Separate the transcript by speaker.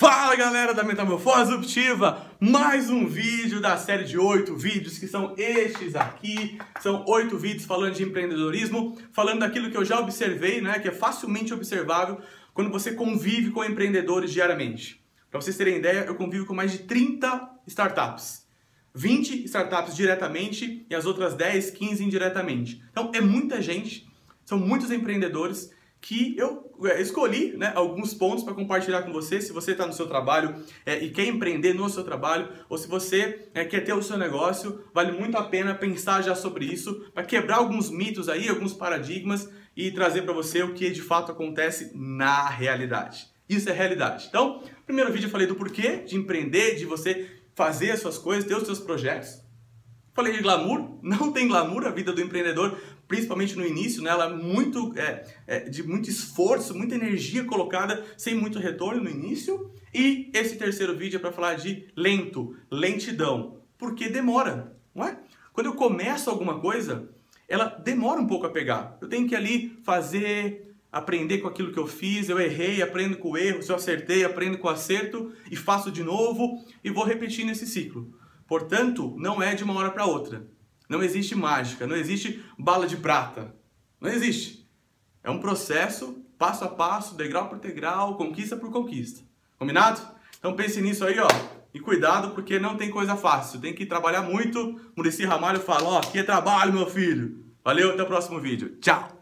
Speaker 1: Fala galera da Metamorfose Optiva, mais um vídeo da série de oito vídeos que são estes aqui, são oito vídeos falando de empreendedorismo, falando daquilo que eu já observei, né, que é facilmente observável quando você convive com empreendedores diariamente. Para vocês terem ideia, eu convivo com mais de 30 startups. 20 startups diretamente e as outras 10, 15 indiretamente. Então é muita gente, são muitos empreendedores que eu é, escolhi né, alguns pontos para compartilhar com você. Se você está no seu trabalho é, e quer empreender no seu trabalho, ou se você é, quer ter o seu negócio, vale muito a pena pensar já sobre isso, para quebrar alguns mitos aí, alguns paradigmas e trazer para você o que de fato acontece na realidade. Isso é realidade. Então, primeiro vídeo eu falei do porquê de empreender, de você fazer as suas coisas, ter os seus projetos. Falei de glamour, não tem glamour a vida do empreendedor, principalmente no início, né? Ela é muito é, é, de muito esforço, muita energia colocada sem muito retorno no início. E esse terceiro vídeo é para falar de lento, lentidão, porque demora, não é? Quando eu começo alguma coisa, ela demora um pouco a pegar. Eu tenho que ali fazer, aprender com aquilo que eu fiz, eu errei, aprendo com o erro, se eu acertei, aprendo com o acerto e faço de novo e vou repetindo esse ciclo. Portanto, não é de uma hora para outra. Não existe mágica, não existe bala de prata. Não existe. É um processo, passo a passo, degrau por degrau, conquista por conquista. Combinado? Então pense nisso aí, ó. E cuidado, porque não tem coisa fácil. Tem que trabalhar muito. Murici Ramalho fala, ó, aqui é trabalho, meu filho. Valeu, até o próximo vídeo. Tchau!